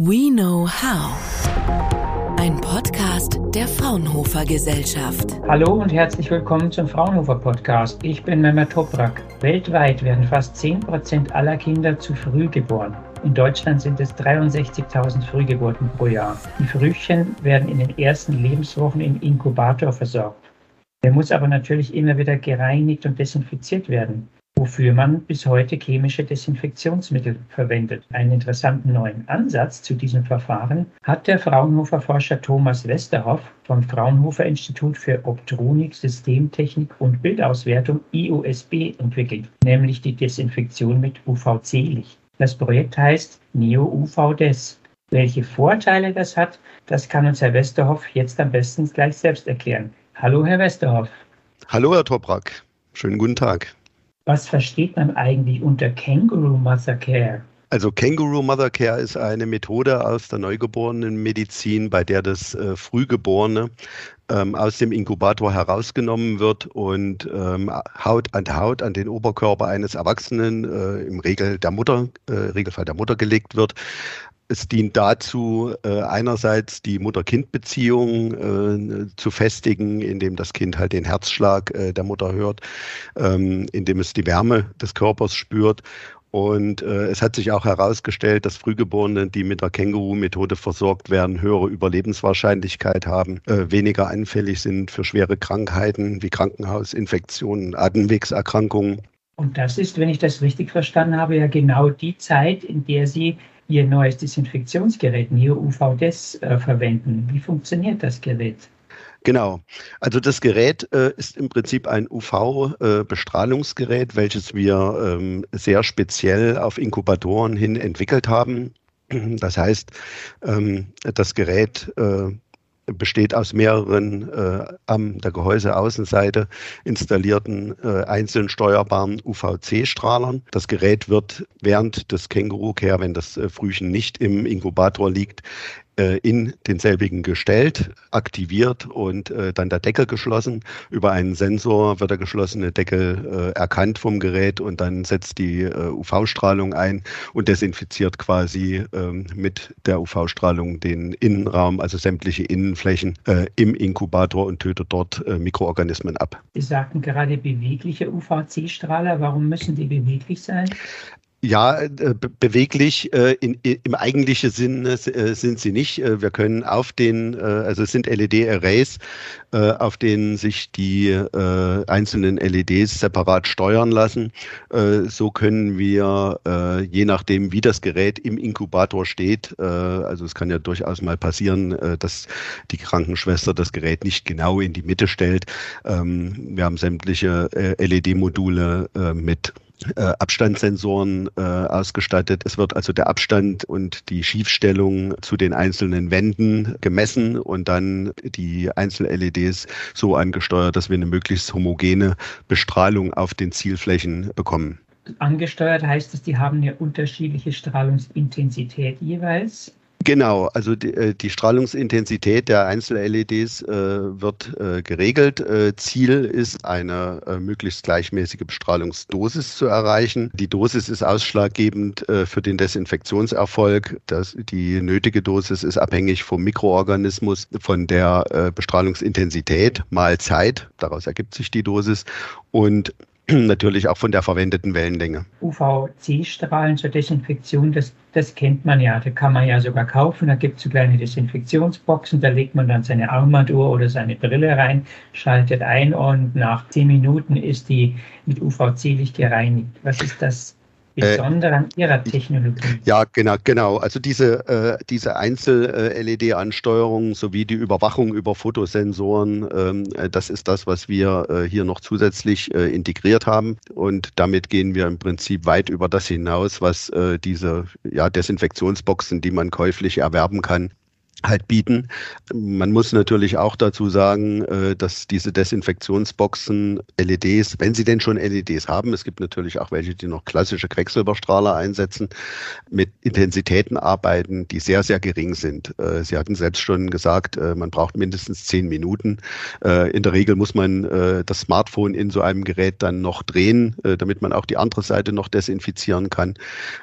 We Know How. Ein Podcast der Fraunhofer Gesellschaft. Hallo und herzlich willkommen zum Fraunhofer Podcast. Ich bin Mehmet Toprak. Weltweit werden fast 10% aller Kinder zu früh geboren. In Deutschland sind es 63.000 Frühgeburten pro Jahr. Die Frühchen werden in den ersten Lebenswochen im Inkubator versorgt. Der muss aber natürlich immer wieder gereinigt und desinfiziert werden wofür man bis heute chemische Desinfektionsmittel verwendet. Einen interessanten neuen Ansatz zu diesem Verfahren hat der Fraunhofer Forscher Thomas Westerhoff vom Fraunhofer Institut für Optronik, Systemtechnik und Bildauswertung IOSB entwickelt, nämlich die Desinfektion mit UVC-Licht. Das Projekt heißt NEO-UV-DES. Welche Vorteile das hat, das kann uns Herr Westerhoff jetzt am besten gleich selbst erklären. Hallo, Herr Westerhoff. Hallo, Herr Toprak. Schönen guten Tag. Was versteht man eigentlich unter Kangaroo Mother Care? Also Kangaroo Mother Care ist eine Methode aus der Neugeborenenmedizin, bei der das äh, Frühgeborene ähm, aus dem Inkubator herausgenommen wird und ähm, Haut an Haut an den Oberkörper eines Erwachsenen, äh, im Regel der Mutter, äh, Regelfall der Mutter gelegt wird es dient dazu, äh, einerseits die Mutter-Kind-Beziehung äh, zu festigen, indem das Kind halt den Herzschlag äh, der Mutter hört, ähm, indem es die Wärme des Körpers spürt. Und äh, es hat sich auch herausgestellt, dass Frühgeborene, die mit der Känguru-Methode versorgt werden, höhere Überlebenswahrscheinlichkeit haben, äh, weniger anfällig sind für schwere Krankheiten wie Krankenhausinfektionen, Atemwegserkrankungen. Und das ist, wenn ich das richtig verstanden habe, ja genau die Zeit, in der Sie Ihr neues Desinfektionsgerät Neo UVDES äh, verwenden. Wie funktioniert das Gerät? Genau. Also das Gerät äh, ist im Prinzip ein UV-Bestrahlungsgerät, äh, welches wir ähm, sehr speziell auf Inkubatoren hin entwickelt haben. Das heißt, ähm, das Gerät äh, besteht aus mehreren äh, an der Gehäuseaußenseite installierten äh, einzeln steuerbaren UVC-Strahlern. Das Gerät wird während des Känguru-Care, wenn das äh, Frühchen nicht im Inkubator liegt, in denselbigen gestellt, aktiviert und äh, dann der Deckel geschlossen. Über einen Sensor wird der geschlossene Deckel äh, erkannt vom Gerät und dann setzt die äh, UV-Strahlung ein und desinfiziert quasi ähm, mit der UV-Strahlung den Innenraum, also sämtliche Innenflächen äh, im Inkubator und tötet dort äh, Mikroorganismen ab. Sie sagten gerade bewegliche UVC-Strahler. Warum müssen die beweglich sein? Ja, äh, beweglich äh, in, im eigentlichen Sinne äh, sind sie nicht. Wir können auf den, also es sind LED-Arrays, auf denen sich die einzelnen LEDs separat steuern lassen. So können wir, je nachdem, wie das Gerät im Inkubator steht, also es kann ja durchaus mal passieren, dass die Krankenschwester das Gerät nicht genau in die Mitte stellt. Ähm, wir haben sämtliche LED-Module mit äh, Abstandssensoren äh, ausgestattet. Es wird also der Abstand und die Schiefstellung zu den einzelnen Wänden gemessen und dann die Einzel-LEDs so angesteuert, dass wir eine möglichst homogene Bestrahlung auf den Zielflächen bekommen. Angesteuert heißt es, die haben eine unterschiedliche Strahlungsintensität jeweils. Genau, also die, äh, die Strahlungsintensität der Einzel-LEDs äh, wird äh, geregelt. Äh, Ziel ist, eine äh, möglichst gleichmäßige Bestrahlungsdosis zu erreichen. Die Dosis ist ausschlaggebend äh, für den Desinfektionserfolg. Das, die nötige Dosis ist abhängig vom Mikroorganismus, von der Bestrahlungsintensität mal Zeit. Daraus ergibt sich die Dosis. Und natürlich auch von der verwendeten Wellenlänge. UVC-Strahlen zur Desinfektion, das, das kennt man ja. Da kann man ja sogar kaufen. Da gibt es so kleine Desinfektionsboxen. Da legt man dann seine Armbanduhr oder seine Brille rein, schaltet ein und nach zehn Minuten ist die mit UVC-Licht gereinigt. Was ist das besonders an Ihrer Technologie? Ja, genau, genau. Also diese, äh, diese Einzel-LED-Ansteuerung sowie die Überwachung über Fotosensoren, ähm, äh, das ist das, was wir äh, hier noch zusätzlich äh, integriert haben. Und damit gehen wir im Prinzip weit über das hinaus, was äh, diese ja, Desinfektionsboxen, die man käuflich erwerben kann, halt bieten. Man muss natürlich auch dazu sagen, äh, dass diese Desinfektionsboxen LEDs, wenn sie denn schon LEDs haben, es gibt natürlich auch welche, die noch klassische Quecksilberstrahler einsetzen, mit Intensitäten arbeiten, die sehr, sehr gering sind. Äh, sie hatten selbst schon gesagt, äh, man braucht mindestens zehn Minuten. In der Regel muss man das Smartphone in so einem Gerät dann noch drehen, damit man auch die andere Seite noch desinfizieren kann,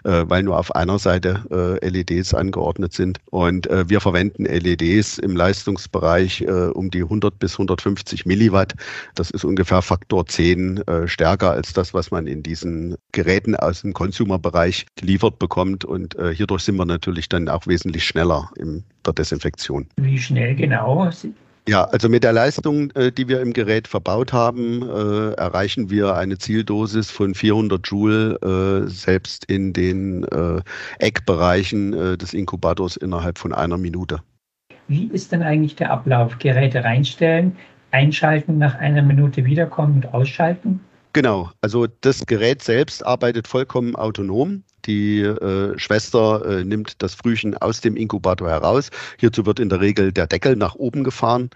weil nur auf einer Seite LEDs angeordnet sind. Und wir verwenden verwenden LEDs im Leistungsbereich äh, um die 100 bis 150 Milliwatt. Das ist ungefähr Faktor 10 äh, stärker als das, was man in diesen Geräten aus dem Consumer-Bereich geliefert bekommt. Und äh, hierdurch sind wir natürlich dann auch wesentlich schneller in der Desinfektion. Wie schnell genau ja, also mit der Leistung, äh, die wir im Gerät verbaut haben, äh, erreichen wir eine Zieldosis von 400 Joule äh, selbst in den Eckbereichen des Inkubators innerhalb von einer Minute. Wie ist denn eigentlich der Ablauf? Geräte reinstellen, einschalten, nach einer Minute wiederkommen und ausschalten? Genau, also das Gerät selbst arbeitet vollkommen autonom. Die äh, Schwester äh, nimmt das Frühchen aus dem Inkubator heraus. Hierzu wird in der Regel der Deckel nach oben gefahren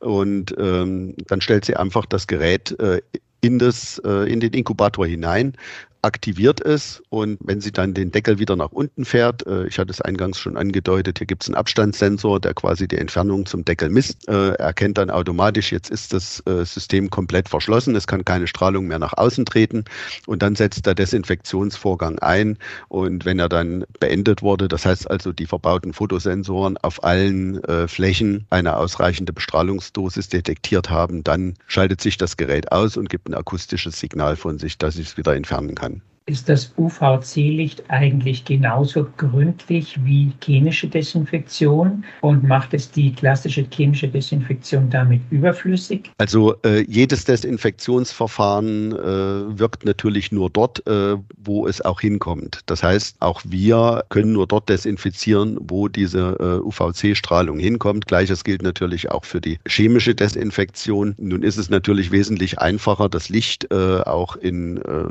und ähm, dann stellt sie einfach das Gerät äh, in, das, äh, in den Inkubator hinein, aktiviert es und wenn sie dann den Deckel wieder nach unten fährt, äh, ich hatte es eingangs schon angedeutet, hier gibt es einen Abstandssensor, der quasi die Entfernung zum Deckel misst, äh, erkennt dann automatisch, jetzt ist das äh, System komplett verschlossen, es kann keine Strahlung mehr nach außen treten und dann setzt der Desinfektionsvorgang ein und wenn er dann beendet wurde, das heißt also die verbauten Fotosensoren auf allen äh, Flächen eine ausreichende Bestrahlungsdosis detektiert haben, dann schaltet sich das Gerät aus und gibt ein akustisches Signal von sich, dass ich es wieder entfernen kann ist das UVC-Licht eigentlich genauso gründlich wie chemische Desinfektion und macht es die klassische chemische Desinfektion damit überflüssig? Also äh, jedes Desinfektionsverfahren äh, wirkt natürlich nur dort, äh, wo es auch hinkommt. Das heißt, auch wir können nur dort desinfizieren, wo diese äh, UVC-Strahlung hinkommt. Gleiches gilt natürlich auch für die chemische Desinfektion. Nun ist es natürlich wesentlich einfacher, das Licht äh, auch in, äh,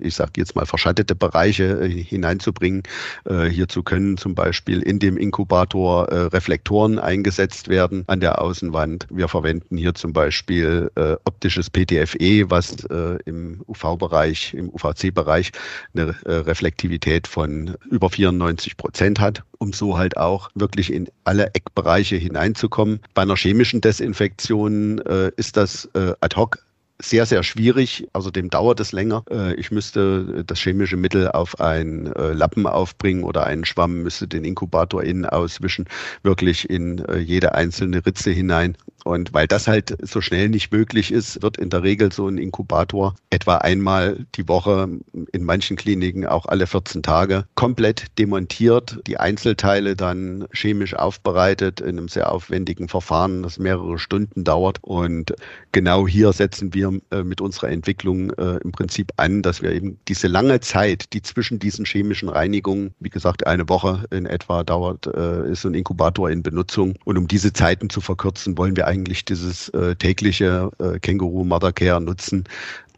ich sage jetzt mal verschattete Bereiche äh, hineinzubringen. Äh, hierzu können zum Beispiel in dem Inkubator äh, Reflektoren eingesetzt werden an der Außenwand. Wir verwenden hier zum Beispiel optisches PTFE, was im UV-Bereich, im UVC-Bereich eine Reflektivität von über 94 Prozent hat, um so halt auch wirklich in alle Eckbereiche hineinzukommen. Bei einer chemischen Desinfektion ist das ad hoc sehr, sehr schwierig. Außerdem dauert es länger. Äh, ich müsste das chemische Mittel auf einen äh, Lappen aufbringen oder einen Schwamm, müsste den Inkubator innen auswischen, wirklich in äh, jede einzelne Ritze hinein. Und weil das halt so schnell nicht möglich ist, wird in der Regel so ein Inkubator etwa einmal die Woche, in manchen Kliniken auch alle 14 Tage, komplett demontiert, die Einzelteile dann chemisch aufbereitet in einem sehr aufwendigen Verfahren, das mehrere Stunden dauert. Und genau hier setzen wir äh, mit unserer Entwicklung äh, im Prinzip an, dass wir eben diese lange Zeit, die zwischen diesen chemischen Reinigungen, wie gesagt, eine Woche in etwa dauert, äh, ist ein Inkubator in Benutzung. Und um diese Zeiten zu verkürzen, wollen wir eigentlich dieses äh, tägliche äh, Känguru Mother Care nutzen,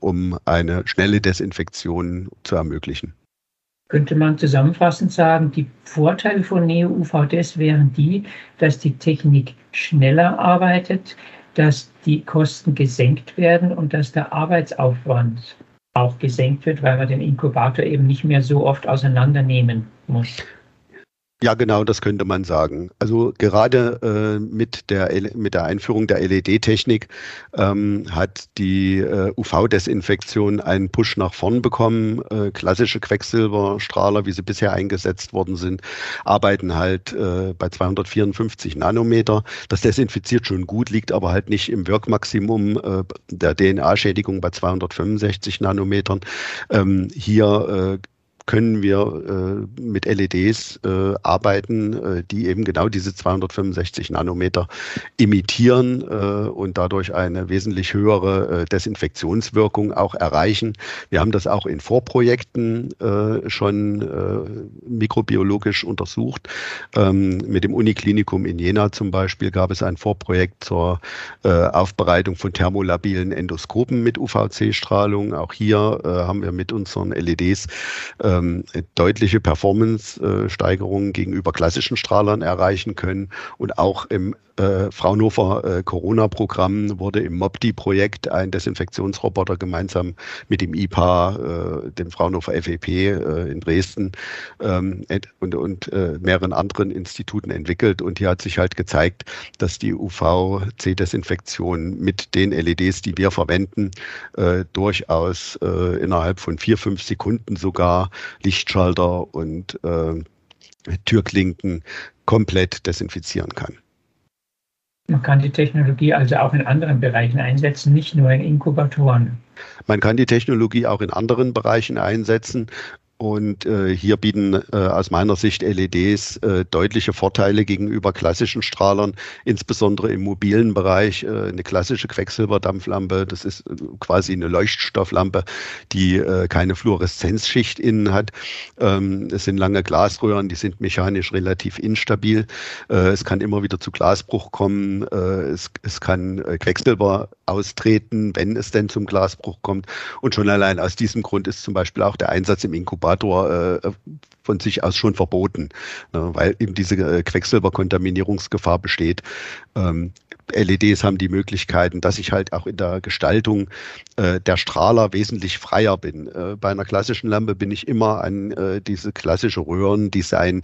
um eine schnelle Desinfektion zu ermöglichen. Könnte man zusammenfassend sagen, die Vorteile von Neo-UVDS wären die, dass die Technik schneller arbeitet, dass die Kosten gesenkt werden und dass der Arbeitsaufwand auch gesenkt wird, weil man den Inkubator eben nicht mehr so oft auseinandernehmen muss. Ja, genau, das könnte man sagen. Also gerade äh, mit, der, mit der Einführung der LED-Technik ähm, hat die äh, UV-Desinfektion einen Push nach vorn bekommen. Äh, klassische Quecksilberstrahler, wie sie bisher eingesetzt worden sind, arbeiten halt äh, bei 254 Nanometer. Das desinfiziert schon gut, liegt aber halt nicht im Wirkmaximum äh, der DNA-Schädigung bei 265 Nanometern. Ähm, hier äh, können wir äh, mit LEDs äh, arbeiten, äh, die eben genau diese 265 Nanometer imitieren äh, und dadurch eine wesentlich höhere äh, Desinfektionswirkung auch erreichen. Wir haben das auch in Vorprojekten äh, schon mikrobiologisch untersucht. Ähm, mit dem Uniklinikum in Jena zum Beispiel gab es ein Vorprojekt zur Aufbereitung von thermolabilen Endoskopen mit UVC-Strahlung. Auch hier haben wir mit unseren LEDs äh, ähm, deutliche Performance-Steigerungen gegenüber klassischen Strahlern erreichen können. Und auch im äh, Fraunhofer äh, Corona-Programm wurde im MOBDI-Projekt ein Desinfektionsroboter gemeinsam mit dem IPA, äh, dem Fraunhofer FEP äh, in Dresden ähm, und, und äh, mehreren anderen Instituten entwickelt. Und hier hat sich halt gezeigt, dass die UVC-Desinfektion mit den LEDs, die wir verwenden, äh, durchaus innerhalb von vier, fünf Sekunden sogar Lichtschalter und Türklinken komplett desinfizieren kann. Man kann die Technologie also auch in anderen Bereichen einsetzen, nicht nur in Inkubatoren. Man kann die Technologie auch in anderen Bereichen einsetzen. Und äh, hier bieten äh, aus meiner Sicht LEDs äh, deutliche Vorteile gegenüber klassischen Strahlern, insbesondere im mobilen Bereich. Äh, eine klassische Quecksilberdampflampe, das ist äh, quasi eine Leuchtstofflampe, die äh, keine Fluoreszenzschicht innen hat. Ähm, es sind lange Glasröhren, die sind mechanisch relativ instabil. Es kann immer wieder zu Glasbruch kommen. Es, es kann Quecksilber austreten, wenn es denn zum Glasbruch kommt. Und schon allein aus diesem Grund ist zum Beispiel auch der Einsatz im Inkubator Inkubator äh, von sich aus schon verboten, ne, weil eben diese äh, Quecksilberkontaminierungsgefahr besteht. Ähm, LEDs haben die Möglichkeiten, dass ich halt auch in der Gestaltung äh, der Strahler wesentlich freier bin. Äh, bei einer klassischen Lampe bin ich immer an äh, diese klassische Röhrendesign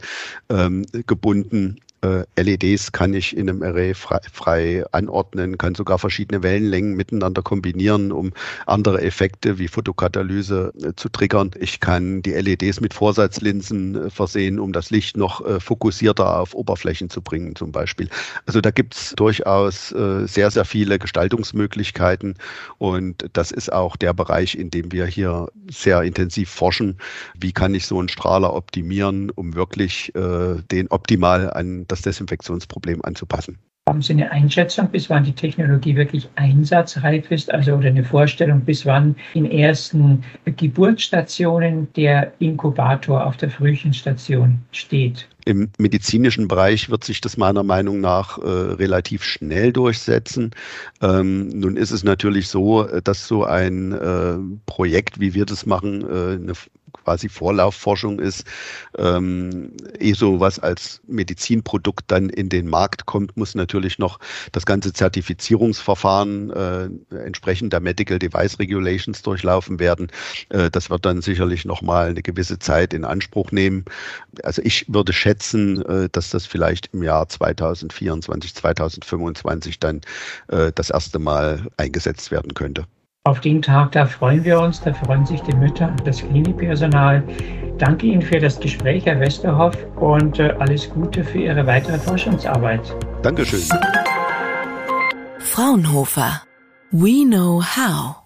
ähm, gebunden LEDs kann ich in einem Array frei, frei, anordnen, kann sogar verschiedene Wellenlängen miteinander kombinieren, um andere Effekte wie Fotokatalyse äh, zu triggern. Ich kann die LEDs mit Vorsatzlinsen äh, versehen, um das Licht noch äh, fokussierter auf Oberflächen zu bringen zum Beispiel. Also da gibt es durchaus äh, sehr, sehr viele Gestaltungsmöglichkeiten und das ist auch der Bereich, in dem wir hier sehr intensiv forschen. Wie kann ich so einen Strahler optimieren, um wirklich äh, den optimal an das Desinfektionsproblem anzupassen. Haben Sie eine Einschätzung, bis wann die Technologie wirklich einsatzreif ist, also oder eine Vorstellung, bis wann in ersten Geburtsstationen der Inkubator auf der Frühchenstation steht? Im medizinischen Bereich wird sich das meiner Meinung nach äh, relativ schnell durchsetzen. Ähm, nun ist es natürlich so, dass so ein äh, Projekt, wie wir das machen, äh, eine quasi Vorlaufforschung ist, ähm, eh so was als Medizinprodukt dann in den Markt kommt, muss natürlich noch das ganze Zertifizierungsverfahren äh, entsprechend der Medical Device Regulations durchlaufen werden. Äh, das wird dann sicherlich noch mal eine gewisse Zeit in Anspruch nehmen. Also ich würde schätzen, äh, dass das vielleicht im Jahr 2024, 2025 dann äh, das erste Mal eingesetzt werden könnte. Auf den Tag, da freuen wir uns, da freuen sich die Mütter und das Klinikpersonal. Danke Ihnen für das Gespräch, Herr Westerhoff, und äh, alles Gute für Ihre weitere Forschungsarbeit. Dankeschön. Fraunhofer. We know how.